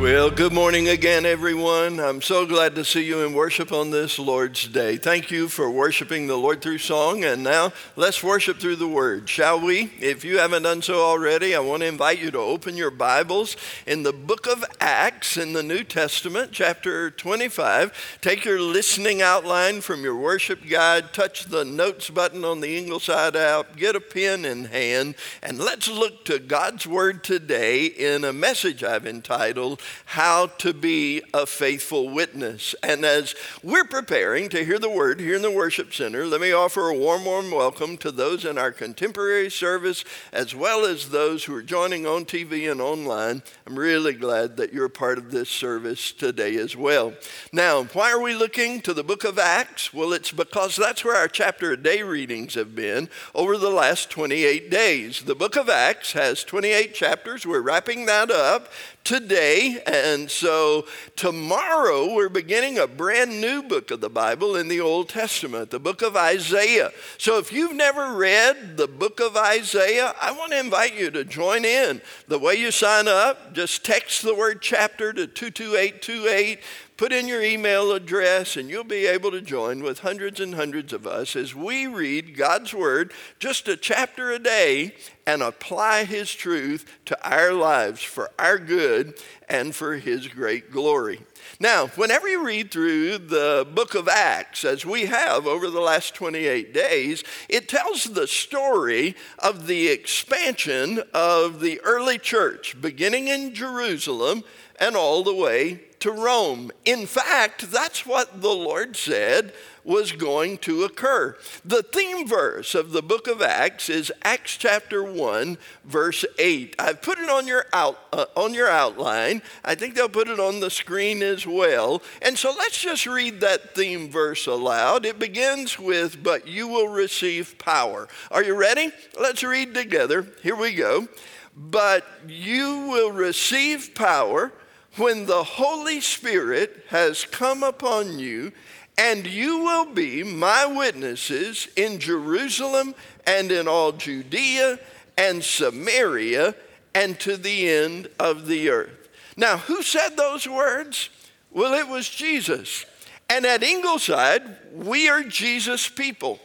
Well, good morning again, everyone. I'm so glad to see you in worship on this Lord's Day. Thank you for worshiping the Lord through song. And now let's worship through the Word, shall we? If you haven't done so already, I want to invite you to open your Bibles in the book of Acts in the New Testament, chapter 25. Take your listening outline from your worship guide, touch the notes button on the Ingleside app, get a pen in hand, and let's look to God's Word today in a message I've entitled how to be a faithful witness. And as we're preparing to hear the word here in the worship center, let me offer a warm, warm welcome to those in our contemporary service as well as those who are joining on TV and online. I'm really glad that you're a part of this service today as well. Now, why are we looking to the book of Acts? Well, it's because that's where our chapter a day readings have been over the last 28 days. The book of Acts has 28 chapters. We're wrapping that up today. And so tomorrow we're beginning a brand new book of the Bible in the Old Testament, the book of Isaiah. So if you've never read the book of Isaiah, I want to invite you to join in. The way you sign up, just text the word chapter to 22828 put in your email address, and you'll be able to join with hundreds and hundreds of us as we read God's Word just a chapter a day and apply His truth to our lives for our good and for His great glory. Now, whenever you read through the book of Acts, as we have over the last 28 days, it tells the story of the expansion of the early church, beginning in Jerusalem and all the way to Rome. In fact, that's what the Lord said was going to occur. The theme verse of the book of Acts is Acts chapter 1 verse 8. I've put it on your out uh, on your outline. I think they'll put it on the screen as well. And so let's just read that theme verse aloud. It begins with but you will receive power. Are you ready? Let's read together. Here we go. But you will receive power when the Holy Spirit has come upon you, and you will be my witnesses in Jerusalem and in all Judea and Samaria and to the end of the earth. Now, who said those words? Well, it was Jesus. And at Ingleside, we are Jesus people.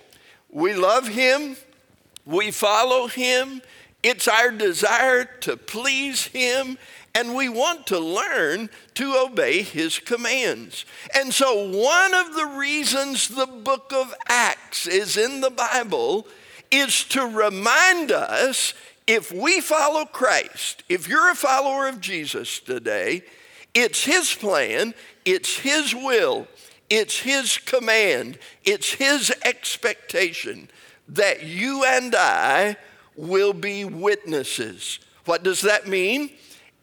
We love him, we follow him. It's our desire to please him and we want to learn to obey his commands. And so, one of the reasons the book of Acts is in the Bible is to remind us if we follow Christ, if you're a follower of Jesus today, it's his plan, it's his will, it's his command, it's his expectation that you and I will be witnesses. What does that mean?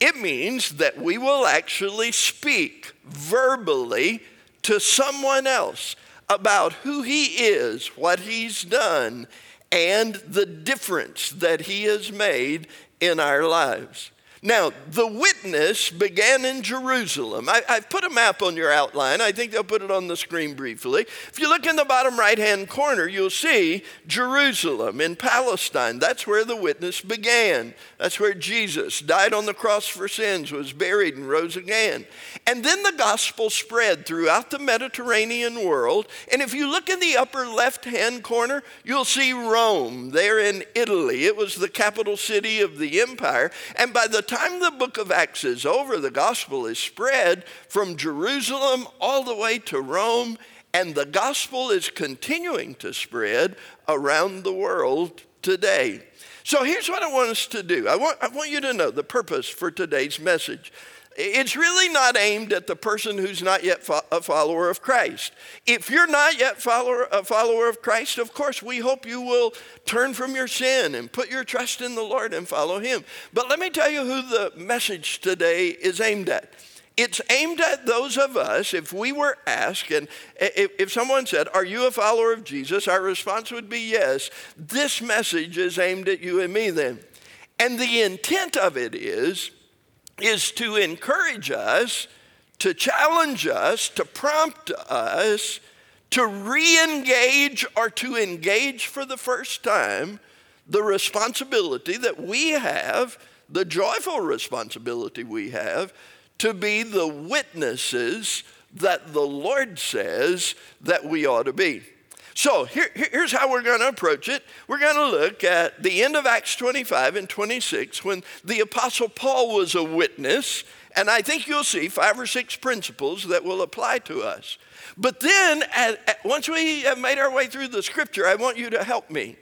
It means that we will actually speak verbally to someone else about who he is, what he's done, and the difference that he has made in our lives. Now, the witness began in Jerusalem. I, have put a map on your outline. I think they'll put it on the screen briefly. If you look in the bottom right hand corner, you'll see Jerusalem in Palestine. That's where the witness began. That's where Jesus died on the cross for sins, was buried, and rose again. And then the gospel spread throughout the Mediterranean world. And if you look in the upper left hand corner, you'll see Rome there in Italy. It was the capital city of the empire. And by the time the book of Acts is over, the gospel is spread from Jerusalem all the way to Rome, and the gospel is continuing to spread around the world today. So here's what I want us to do I want, I want you to know the purpose for today's message. It's really not aimed at the person who's not yet fo- a follower of Christ. If you're not yet follower, a follower of Christ, of course, we hope you will turn from your sin and put your trust in the Lord and follow Him. But let me tell you who the message today is aimed at. It's aimed at those of us, if we were asked, and if, if someone said, Are you a follower of Jesus? Our response would be yes. This message is aimed at you and me then. And the intent of it is, is to encourage us, to challenge us, to prompt us to re engage or to engage for the first time the responsibility that we have, the joyful responsibility we have to be the witnesses that the Lord says that we ought to be. So here, here's how we're going to approach it. We're going to look at the end of Acts 25 and 26 when the Apostle Paul was a witness, and I think you'll see five or six principles that will apply to us. But then, at, at, once we have made our way through the scripture, I want you to help me.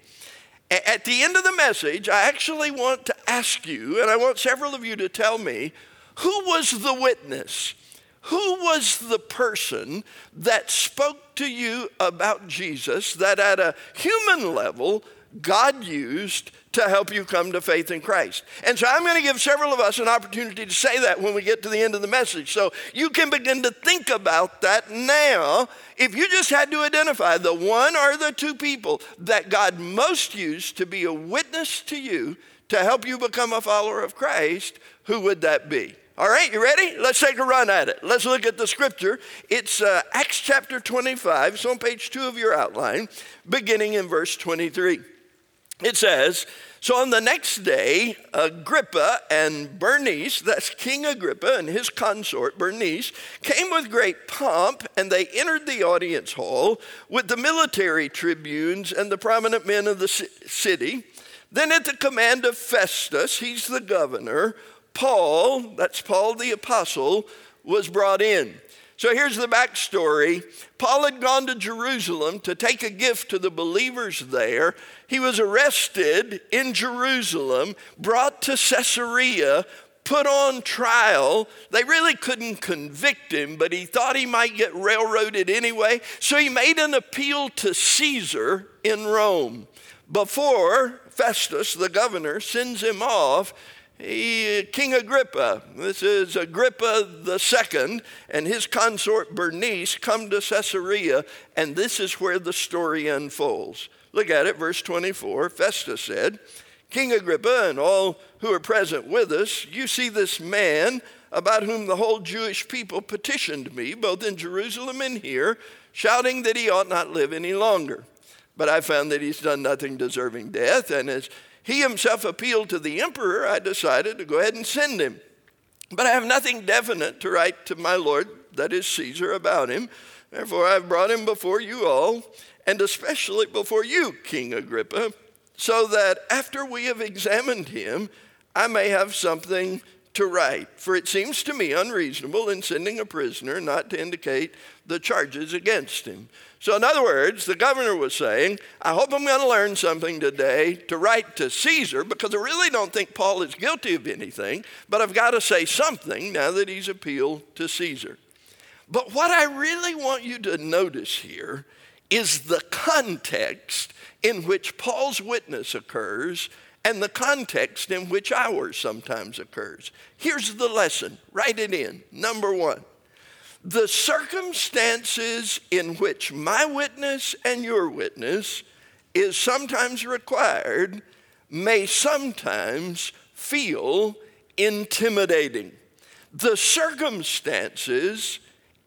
At the end of the message, I actually want to ask you, and I want several of you to tell me, who was the witness? Who was the person that spoke to you about Jesus that at a human level God used to help you come to faith in Christ. And so I'm going to give several of us an opportunity to say that when we get to the end of the message. So you can begin to think about that now. If you just had to identify the one or the two people that God most used to be a witness to you to help you become a follower of Christ, who would that be? All right, you ready? Let's take a run at it. Let's look at the scripture. It's uh, Acts chapter 25. It's on page two of your outline, beginning in verse 23. It says, So on the next day, Agrippa and Bernice, that's King Agrippa and his consort Bernice, came with great pomp and they entered the audience hall with the military tribunes and the prominent men of the city. Then, at the command of Festus, he's the governor, Paul, that's Paul the apostle, was brought in. So here's the backstory. Paul had gone to Jerusalem to take a gift to the believers there. He was arrested in Jerusalem, brought to Caesarea, put on trial. They really couldn't convict him, but he thought he might get railroaded anyway. So he made an appeal to Caesar in Rome. Before Festus, the governor, sends him off, he, uh, King Agrippa, this is Agrippa the second, and his consort Bernice come to Caesarea, and this is where the story unfolds. Look at it, verse 24. Festus said, King Agrippa and all who are present with us, you see this man about whom the whole Jewish people petitioned me, both in Jerusalem and here, shouting that he ought not live any longer. But I found that he's done nothing deserving death, and as he himself appealed to the emperor, I decided to go ahead and send him. But I have nothing definite to write to my Lord, that is Caesar, about him. Therefore, I've brought him before you all, and especially before you, King Agrippa, so that after we have examined him, I may have something to write. For it seems to me unreasonable in sending a prisoner not to indicate the charges against him. So, in other words, the governor was saying, I hope I'm going to learn something today to write to Caesar because I really don't think Paul is guilty of anything, but I've got to say something now that he's appealed to Caesar. But what I really want you to notice here is the context in which Paul's witness occurs and the context in which ours sometimes occurs. Here's the lesson write it in. Number one the circumstances in which my witness and your witness is sometimes required may sometimes feel intimidating. The circumstances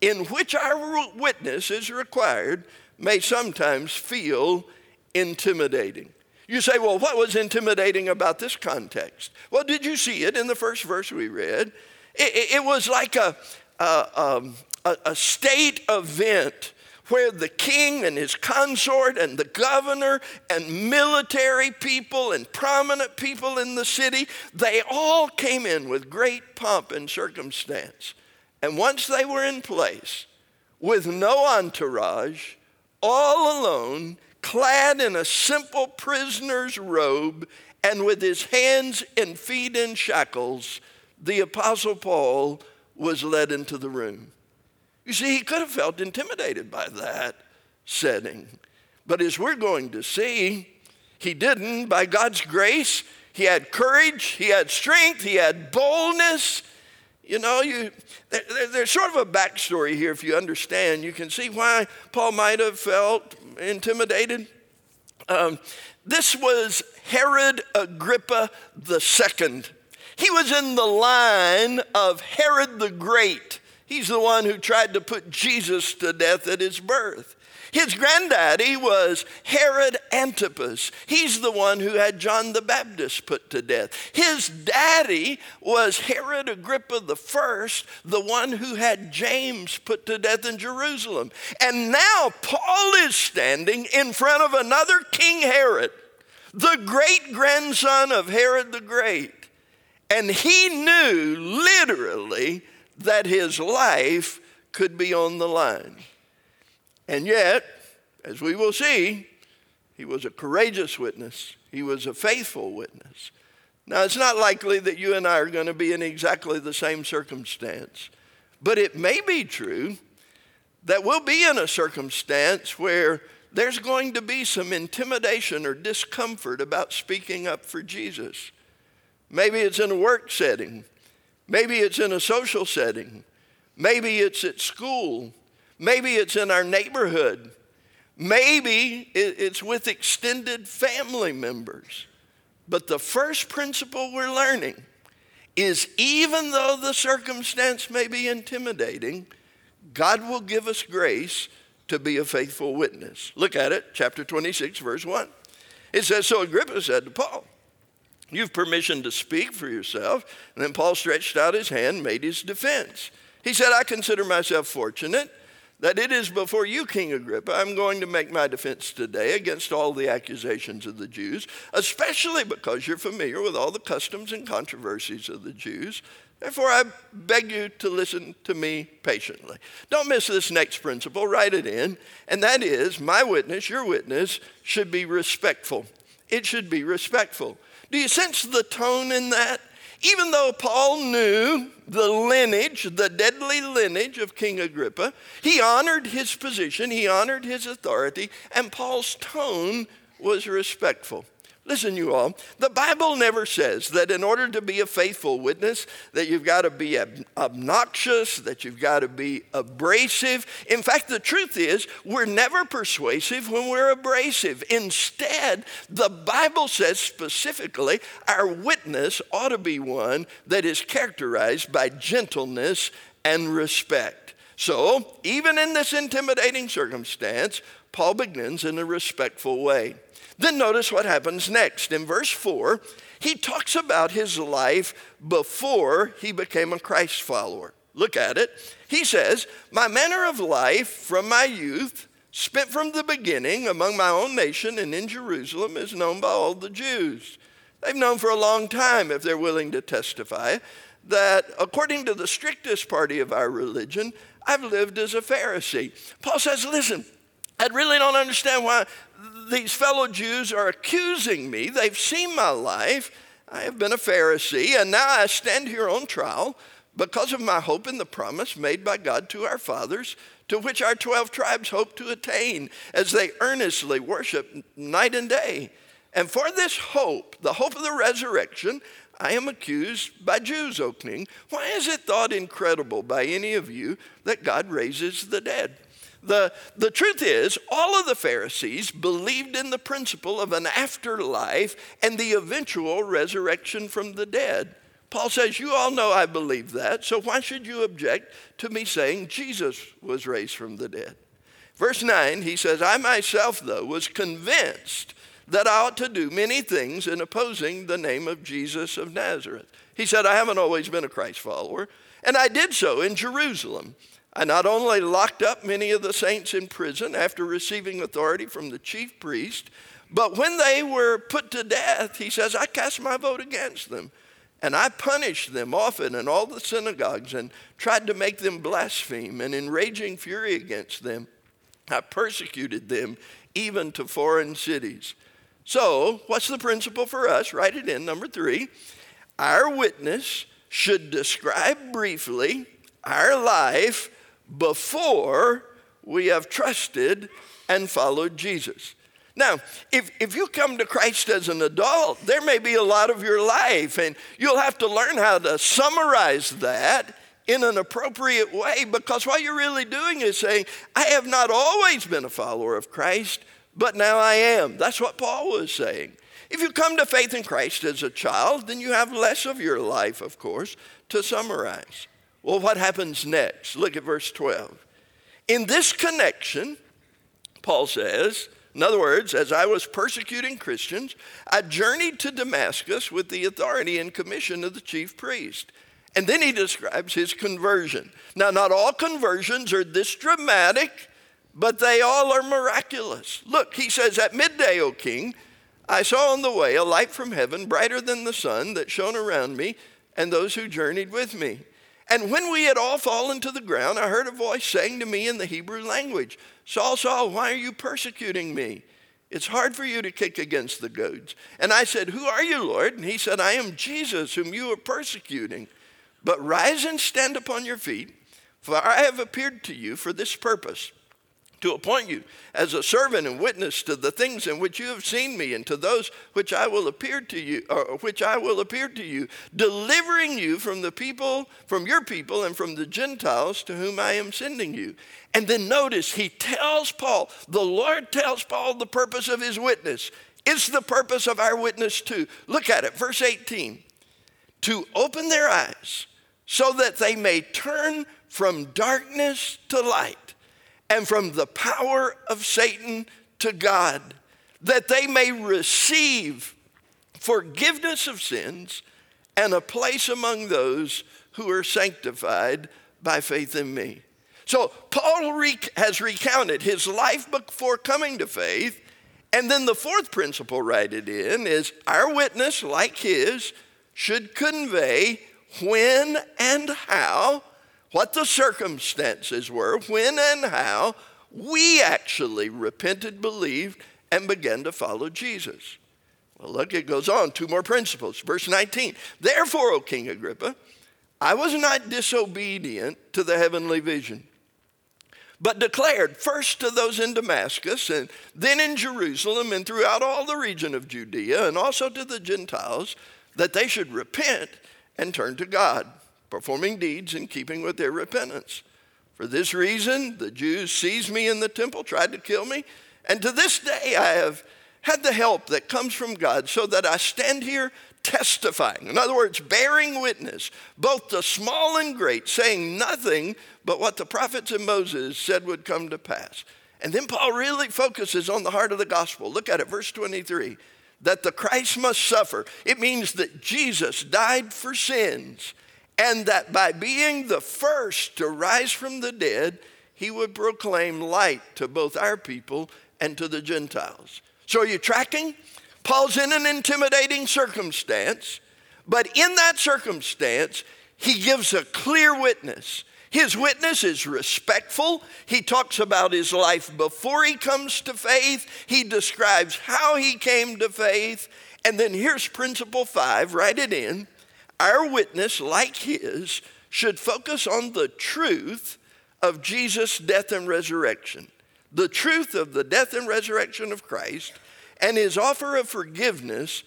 in which our witness is required may sometimes feel intimidating. You say, well, what was intimidating about this context? Well, did you see it in the first verse we read? It, it was like a, a, um, a, a state event where the king and his consort and the governor and military people and prominent people in the city, they all came in with great pomp and circumstance. And once they were in place, with no entourage, all alone, clad in a simple prisoner's robe, and with his hands and feet in shackles, the Apostle Paul was led into the room. You see, he could have felt intimidated by that setting. But as we're going to see, he didn't. By God's grace, he had courage, he had strength, he had boldness. You know, you, there, there's sort of a backstory here if you understand. You can see why Paul might have felt intimidated. Um, this was Herod Agrippa II. He was in the line of Herod the Great. He's the one who tried to put Jesus to death at his birth. His granddaddy was Herod Antipas. He's the one who had John the Baptist put to death. His daddy was Herod Agrippa I, the one who had James put to death in Jerusalem. And now Paul is standing in front of another King Herod, the great grandson of Herod the Great. And he knew literally that his life could be on the line. And yet, as we will see, he was a courageous witness, he was a faithful witness. Now, it's not likely that you and I are going to be in exactly the same circumstance, but it may be true that we'll be in a circumstance where there's going to be some intimidation or discomfort about speaking up for Jesus. Maybe it's in a work setting, maybe it's in a social setting, maybe it's at school, Maybe it's in our neighborhood. Maybe it's with extended family members. But the first principle we're learning is even though the circumstance may be intimidating, God will give us grace to be a faithful witness. Look at it, chapter 26, verse 1. It says, So Agrippa said to Paul, You've permission to speak for yourself. And then Paul stretched out his hand, made his defense. He said, I consider myself fortunate that it is before you, King Agrippa, I'm going to make my defense today against all the accusations of the Jews, especially because you're familiar with all the customs and controversies of the Jews. Therefore, I beg you to listen to me patiently. Don't miss this next principle, write it in, and that is my witness, your witness, should be respectful. It should be respectful. Do you sense the tone in that? Even though Paul knew the lineage, the deadly lineage of King Agrippa, he honored his position, he honored his authority, and Paul's tone was respectful. Listen, you all, the Bible never says that in order to be a faithful witness, that you've got to be obnoxious, that you've got to be abrasive. In fact, the truth is, we're never persuasive when we're abrasive. Instead, the Bible says specifically our witness ought to be one that is characterized by gentleness and respect. So, even in this intimidating circumstance, Paul begins in a respectful way. Then notice what happens next. In verse 4, he talks about his life before he became a Christ follower. Look at it. He says, My manner of life from my youth, spent from the beginning among my own nation and in Jerusalem, is known by all the Jews. They've known for a long time, if they're willing to testify, that according to the strictest party of our religion, I've lived as a Pharisee. Paul says, Listen, I really don't understand why these fellow Jews are accusing me. They've seen my life. I have been a Pharisee, and now I stand here on trial because of my hope in the promise made by God to our fathers, to which our 12 tribes hope to attain as they earnestly worship night and day. And for this hope, the hope of the resurrection, I am accused by Jews, O king. Why is it thought incredible by any of you that God raises the dead? The, the truth is, all of the Pharisees believed in the principle of an afterlife and the eventual resurrection from the dead. Paul says, You all know I believe that, so why should you object to me saying Jesus was raised from the dead? Verse 9, he says, I myself, though, was convinced that I ought to do many things in opposing the name of Jesus of Nazareth. He said, I haven't always been a Christ follower, and I did so in Jerusalem I not only locked up many of the saints in prison after receiving authority from the chief priest, but when they were put to death, he says, I cast my vote against them. And I punished them often in all the synagogues and tried to make them blaspheme. And in raging fury against them, I persecuted them even to foreign cities. So, what's the principle for us? Write it in, number three. Our witness should describe briefly our life before we have trusted and followed Jesus. Now, if, if you come to Christ as an adult, there may be a lot of your life, and you'll have to learn how to summarize that in an appropriate way because what you're really doing is saying, I have not always been a follower of Christ, but now I am. That's what Paul was saying. If you come to faith in Christ as a child, then you have less of your life, of course, to summarize. Well, what happens next? Look at verse 12. In this connection, Paul says, in other words, as I was persecuting Christians, I journeyed to Damascus with the authority and commission of the chief priest. And then he describes his conversion. Now, not all conversions are this dramatic, but they all are miraculous. Look, he says, At midday, O king, I saw on the way a light from heaven, brighter than the sun, that shone around me and those who journeyed with me. And when we had all fallen to the ground, I heard a voice saying to me in the Hebrew language, Saul, Saul, why are you persecuting me? It's hard for you to kick against the goads. And I said, Who are you, Lord? And he said, I am Jesus, whom you are persecuting. But rise and stand upon your feet, for I have appeared to you for this purpose to appoint you as a servant and witness to the things in which you have seen me and to those which I will appear to you or which I will appear to you delivering you from the people from your people and from the Gentiles to whom I am sending you. And then notice he tells Paul the Lord tells Paul the purpose of his witness. It's the purpose of our witness too. Look at it verse 18 to open their eyes so that they may turn from darkness to light and from the power of Satan to God, that they may receive forgiveness of sins and a place among those who are sanctified by faith in me. So, Paul has recounted his life before coming to faith. And then the fourth principle, write it in, is our witness, like his, should convey when and how what the circumstances were, when and how we actually repented, believed, and began to follow Jesus. Well, look, it goes on. Two more principles. Verse 19. Therefore, O King Agrippa, I was not disobedient to the heavenly vision, but declared first to those in Damascus, and then in Jerusalem, and throughout all the region of Judea, and also to the Gentiles, that they should repent and turn to God performing deeds in keeping with their repentance. For this reason, the Jews seized me in the temple, tried to kill me, and to this day I have had the help that comes from God, so that I stand here testifying. In other words, bearing witness, both the small and great, saying nothing but what the prophets and Moses said would come to pass. And then Paul really focuses on the heart of the gospel. Look at it, verse 23 that the Christ must suffer. It means that Jesus died for sins and that by being the first to rise from the dead, he would proclaim light to both our people and to the Gentiles. So, are you tracking? Paul's in an intimidating circumstance, but in that circumstance, he gives a clear witness. His witness is respectful. He talks about his life before he comes to faith. He describes how he came to faith. And then here's principle five write it in. Our witness, like his, should focus on the truth of Jesus' death and resurrection, the truth of the death and resurrection of Christ, and his offer of forgiveness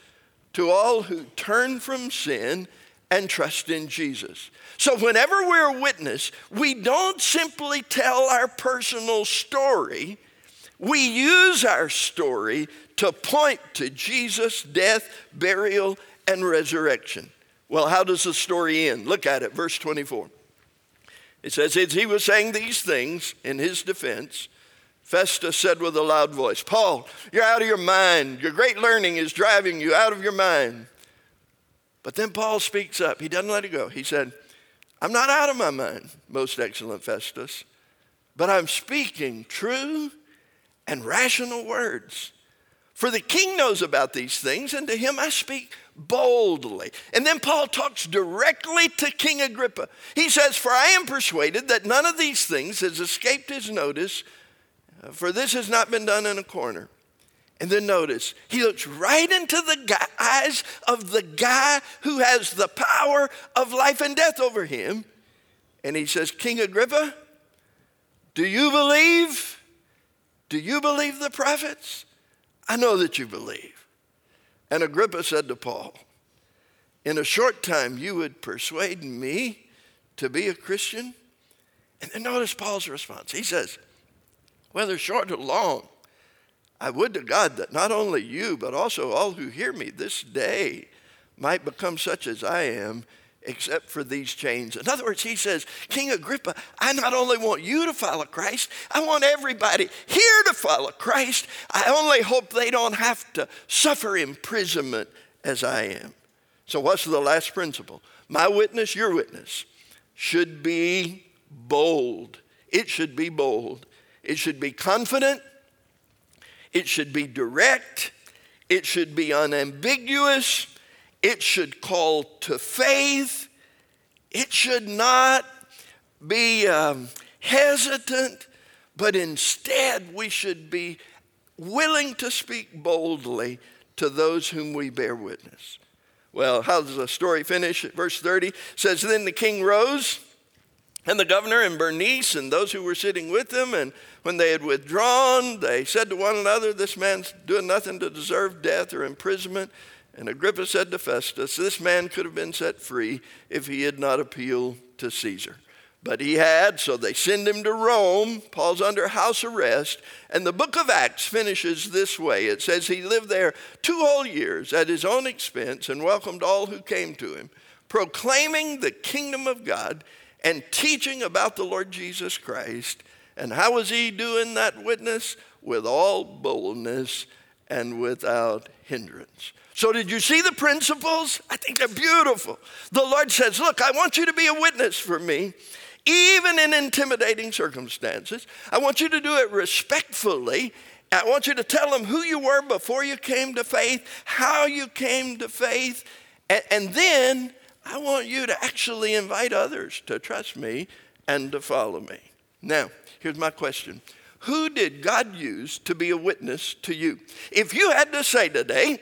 to all who turn from sin and trust in Jesus. So, whenever we're a witness, we don't simply tell our personal story, we use our story to point to Jesus' death, burial, and resurrection. Well, how does the story end? Look at it, verse 24. It says, As he was saying these things in his defense, Festus said with a loud voice, Paul, you're out of your mind. Your great learning is driving you out of your mind. But then Paul speaks up. He doesn't let it go. He said, I'm not out of my mind, most excellent Festus, but I'm speaking true and rational words. For the king knows about these things, and to him I speak boldly. And then Paul talks directly to King Agrippa. He says, For I am persuaded that none of these things has escaped his notice, uh, for this has not been done in a corner. And then notice, he looks right into the eyes of the guy who has the power of life and death over him. And he says, King Agrippa, do you believe? Do you believe the prophets? I know that you believe. And Agrippa said to Paul, In a short time you would persuade me to be a Christian? And then notice Paul's response. He says, Whether short or long, I would to God that not only you, but also all who hear me this day might become such as I am, except for these chains. In other words, he says, King Agrippa, I not only want you to follow Christ, I want everybody here to follow Christ. I only hope they don't have to suffer imprisonment as I am. So, what's the last principle? My witness, your witness, should be bold. It should be bold. It should be confident. It should be direct. It should be unambiguous. It should call to faith. It should not be um, hesitant, but instead we should be willing to speak boldly to those whom we bear witness. Well, how does the story finish? Verse 30 says, Then the king rose, and the governor and Bernice and those who were sitting with them. and when they had withdrawn, they said to one another, This man's doing nothing to deserve death or imprisonment. And Agrippa said to Festus, This man could have been set free if he had not appealed to Caesar. But he had, so they send him to Rome. Paul's under house arrest. And the book of Acts finishes this way it says he lived there two whole years at his own expense and welcomed all who came to him, proclaiming the kingdom of God and teaching about the Lord Jesus Christ. And how was he doing that witness? With all boldness and without hindrance. So, did you see the principles? I think they're beautiful. The Lord says, Look, I want you to be a witness for me, even in intimidating circumstances. I want you to do it respectfully. I want you to tell them who you were before you came to faith, how you came to faith, and, and then I want you to actually invite others to trust me and to follow me. Now, here's my question Who did God use to be a witness to you? If you had to say today,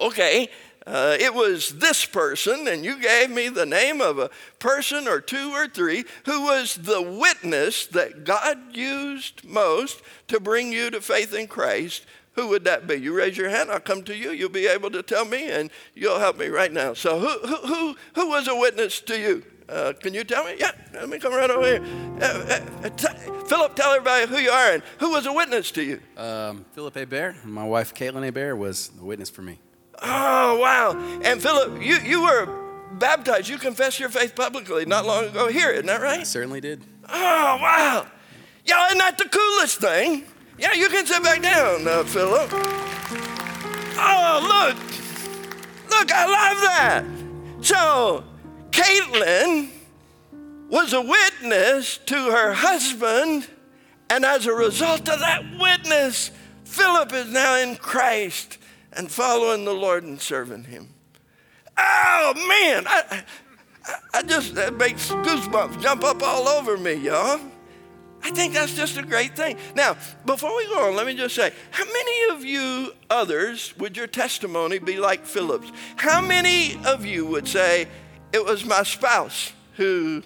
okay, uh, it was this person, and you gave me the name of a person or two or three who was the witness that God used most to bring you to faith in Christ. Who would that be? You raise your hand, I'll come to you. You'll be able to tell me, and you'll help me right now. So, who, who, who, who was a witness to you? Uh, can you tell me? Yeah, let me come right over here. Uh, uh, uh t- Philip, tell everybody who you are and who was a witness to you. Um, Philip Hebert. My wife, Caitlin Hebert, was the witness for me. Oh, wow. And Philip, you, you were baptized. You confessed your faith publicly not long ago here, isn't that right? I certainly did. Oh, wow. Yeah, isn't that the coolest thing? Yeah, you can sit back down, uh, Philip. Oh, look. Look, I love that. So, Caitlin was a witness to her husband, and as a result of that witness, Philip is now in Christ and following the Lord and serving Him. Oh man, I, I, just that makes goosebumps jump up all over me, y'all. I think that's just a great thing. Now, before we go on, let me just say how many of you others would your testimony be like Philip's? How many of you would say, It was my spouse who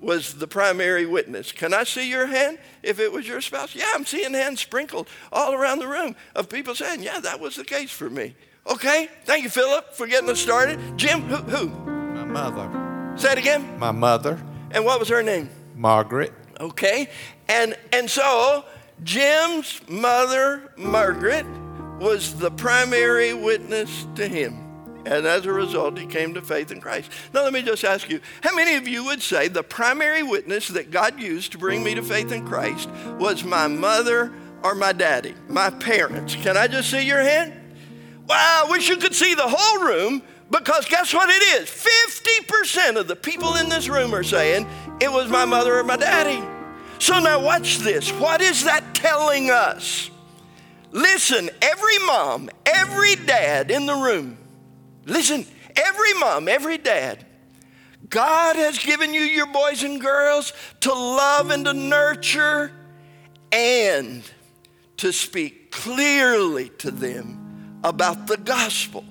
was the primary witness. Can I see your hand if it was your spouse? Yeah, I'm seeing hands sprinkled all around the room of people saying, Yeah, that was the case for me. Okay, thank you, Philip, for getting us started. Jim, who? who? My mother. Say it again. My mother. And what was her name? Margaret. Okay, and and so Jim's mother, Margaret, was the primary witness to him. And as a result, he came to faith in Christ. Now, let me just ask you how many of you would say the primary witness that God used to bring me to faith in Christ was my mother or my daddy, my parents? Can I just see your hand? Wow, I wish you could see the whole room because guess what it is? 50% of the people in this room are saying it was my mother or my daddy. So now watch this. What is that telling us? Listen, every mom, every dad in the room, Listen, every mom, every dad, God has given you your boys and girls to love and to nurture and to speak clearly to them about the gospel.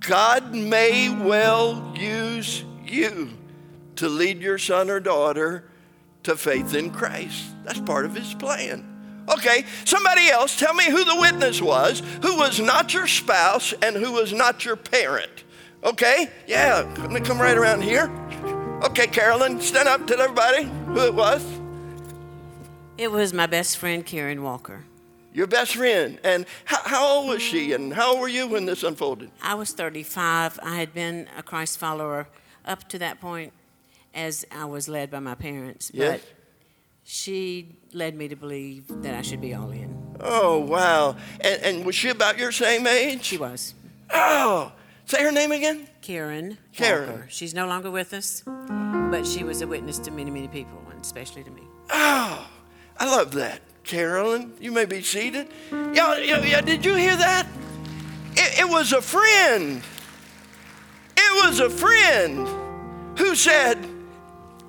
God may well use you to lead your son or daughter to faith in Christ. That's part of his plan. Okay, somebody else, tell me who the witness was, who was not your spouse and who was not your parent. Okay, yeah, let me come right around here. Okay, Carolyn, stand up, tell everybody who it was. It was my best friend, Karen Walker. Your best friend. And how, how, old was she and how old were you when this unfolded? I was 35. I had been a Christ follower up to that point as I was led by my parents. Yes. But she led me to believe that I should be all in. Oh, wow. And, and was she about your same age? She was. Oh, say her name again? Karen. Karen. Walker. She's no longer with us, but she was a witness to many, many people, and especially to me. Oh, I love that. Carolyn, you may be seated. Yeah, yeah, yeah did you hear that? It, it was a friend. It was a friend who said,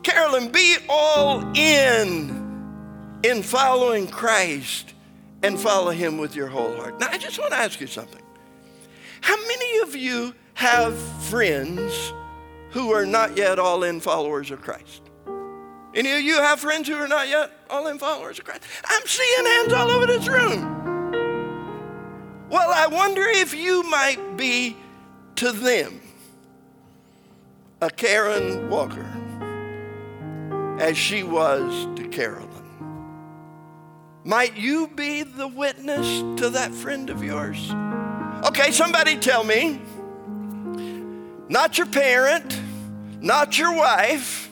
Carolyn, be all in in following Christ and follow him with your whole heart. Now, I just want to ask you something. How many of you have friends who are not yet all in followers of Christ? Any of you have friends who are not yet all in followers of Christ? I'm seeing hands all over this room. Well, I wonder if you might be to them a Karen Walker as she was to Carolyn. Might you be the witness to that friend of yours? Okay, somebody tell me. Not your parent, not your wife,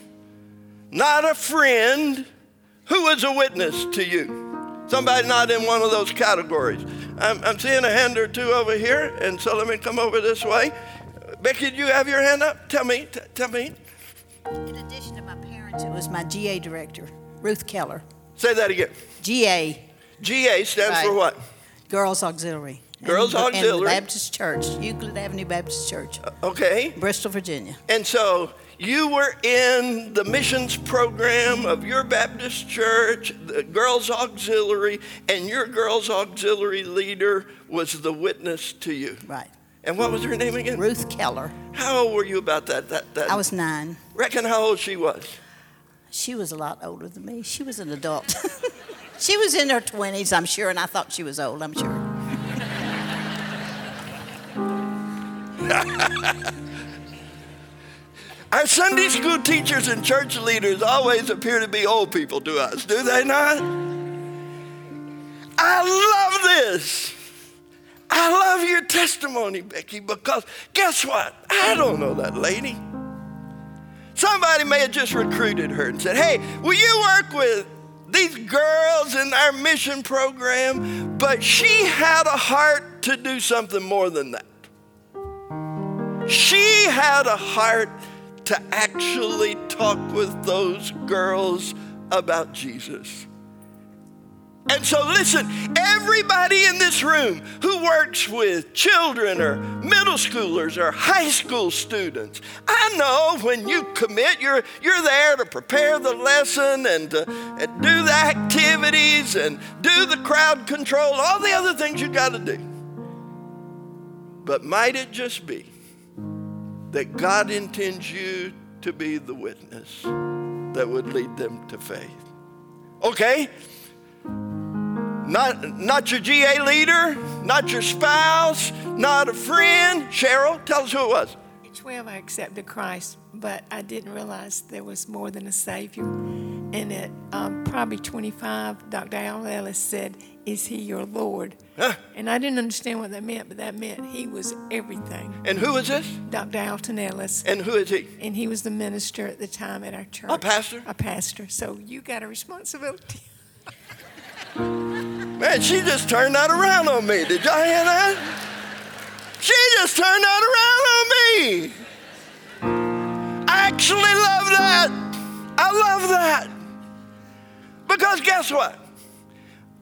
not a friend. Who is a witness to you? Somebody not in one of those categories. I'm, I'm seeing a hand or two over here, and so let me come over this way. Becky, do you have your hand up? Tell me, t- tell me. In addition it was my GA director, Ruth Keller. Say that again. GA, GA stands for what? Girls Auxiliary. Girls In Auxiliary. the Baptist Church, Euclid Avenue Baptist Church, uh, Okay. Bristol, Virginia. And so you were in the missions program of your Baptist church, the Girls Auxiliary, and your Girls Auxiliary leader was the witness to you. Right. And what was her name again? Ruth Keller. How old were you about that? That, that I was nine. Reckon how old she was. She was a lot older than me. She was an adult. she was in her 20s, I'm sure, and I thought she was old, I'm sure. Our Sunday school teachers and church leaders always appear to be old people to us, do they not? I love this. I love your testimony, Becky, because guess what? I don't know that lady. Somebody may have just recruited her and said, Hey, will you work with these girls in our mission program? But she had a heart to do something more than that. She had a heart to actually talk with those girls about Jesus. And so, listen, everybody in this room who works with children or middle schoolers or high school students, I know when you commit, you're, you're there to prepare the lesson and to and do the activities and do the crowd control, all the other things you've got to do. But might it just be that God intends you to be the witness that would lead them to faith? Okay? Not, not your GA leader, not your spouse, not a friend. Cheryl, tell us who it was. At 12, I accepted Christ, but I didn't realize there was more than a Savior. And at um, probably 25, Dr. Al Ellis said, Is he your Lord? Huh. And I didn't understand what that meant, but that meant he was everything. And who is this? Dr. Alton Ellis. And who is he? And he was the minister at the time at our church. A pastor? A pastor. So you got a responsibility. Man, she just turned that around on me. Did y'all hear that? She just turned that around on me. I actually love that. I love that. Because guess what?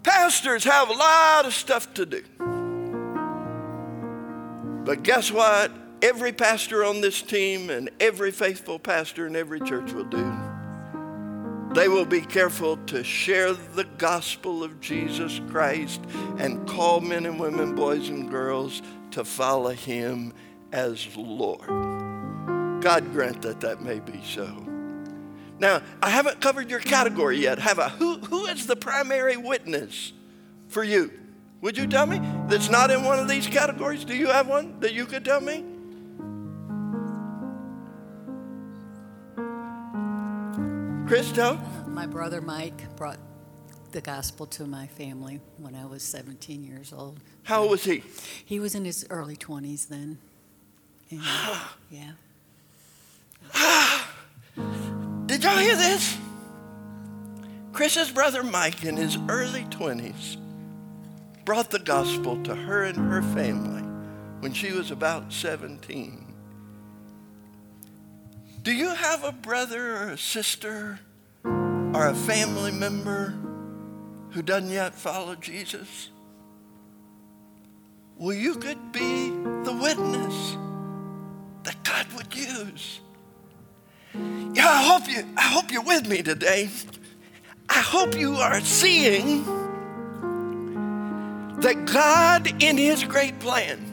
Pastors have a lot of stuff to do. But guess what? Every pastor on this team and every faithful pastor in every church will do. They will be careful to share the gospel of Jesus Christ and call men and women, boys and girls, to follow him as Lord. God grant that that may be so. Now, I haven't covered your category yet, have I? Who, who is the primary witness for you? Would you tell me? That's not in one of these categories? Do you have one that you could tell me? Christo? My brother Mike brought the gospel to my family when I was 17 years old. How old was he? He was in his early 20s then. And, yeah. Did y'all hear this? Chris's brother Mike, in his early 20s, brought the gospel to her and her family when she was about 17. Do you have a brother or a sister or a family member who doesn't yet follow Jesus? Well, you could be the witness that God would use. Yeah, I hope you I hope you're with me today. I hope you are seeing that God in his great plan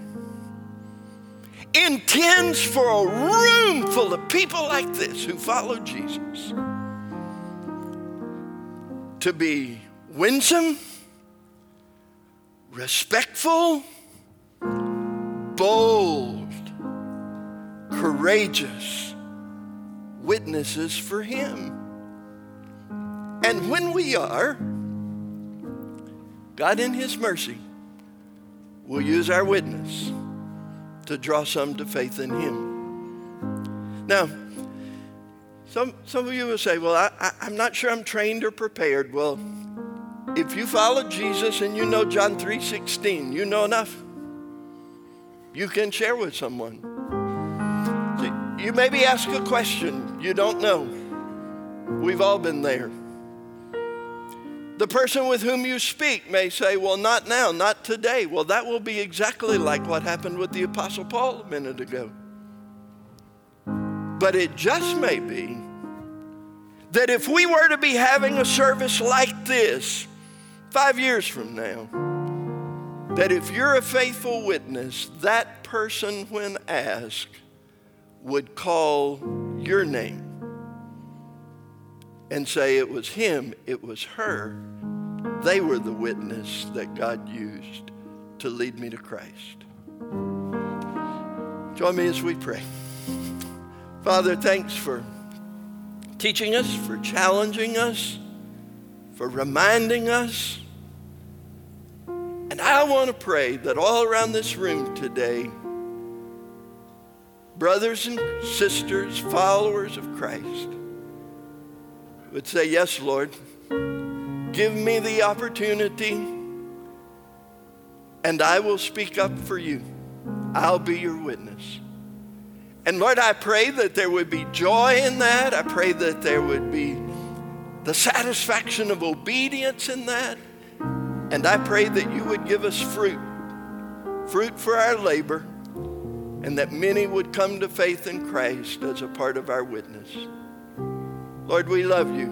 intends for a room full of people like this who follow Jesus to be winsome, respectful, bold, courageous witnesses for Him. And when we are, God in His mercy will use our witness to draw some to faith in Him. Now, some, some of you will say, Well, I, I, I'm not sure I'm trained or prepared. Well, if you follow Jesus and you know John 3:16, you know enough. You can share with someone. You maybe ask a question you don't know. We've all been there. The person with whom you speak may say, Well, not now, not today. Well, that will be exactly like what happened with the Apostle Paul a minute ago. But it just may be that if we were to be having a service like this five years from now, that if you're a faithful witness, that person, when asked, would call your name and say it was him, it was her. They were the witness that God used to lead me to Christ. Join me as we pray. Father, thanks for teaching us, for challenging us, for reminding us. And I want to pray that all around this room today, brothers and sisters, followers of Christ, would say, Yes, Lord, give me the opportunity, and I will speak up for you. I'll be your witness. And Lord, I pray that there would be joy in that. I pray that there would be the satisfaction of obedience in that. And I pray that you would give us fruit, fruit for our labor, and that many would come to faith in Christ as a part of our witness. Lord, we love you.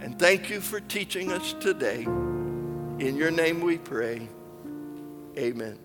And thank you for teaching us today. In your name we pray. Amen.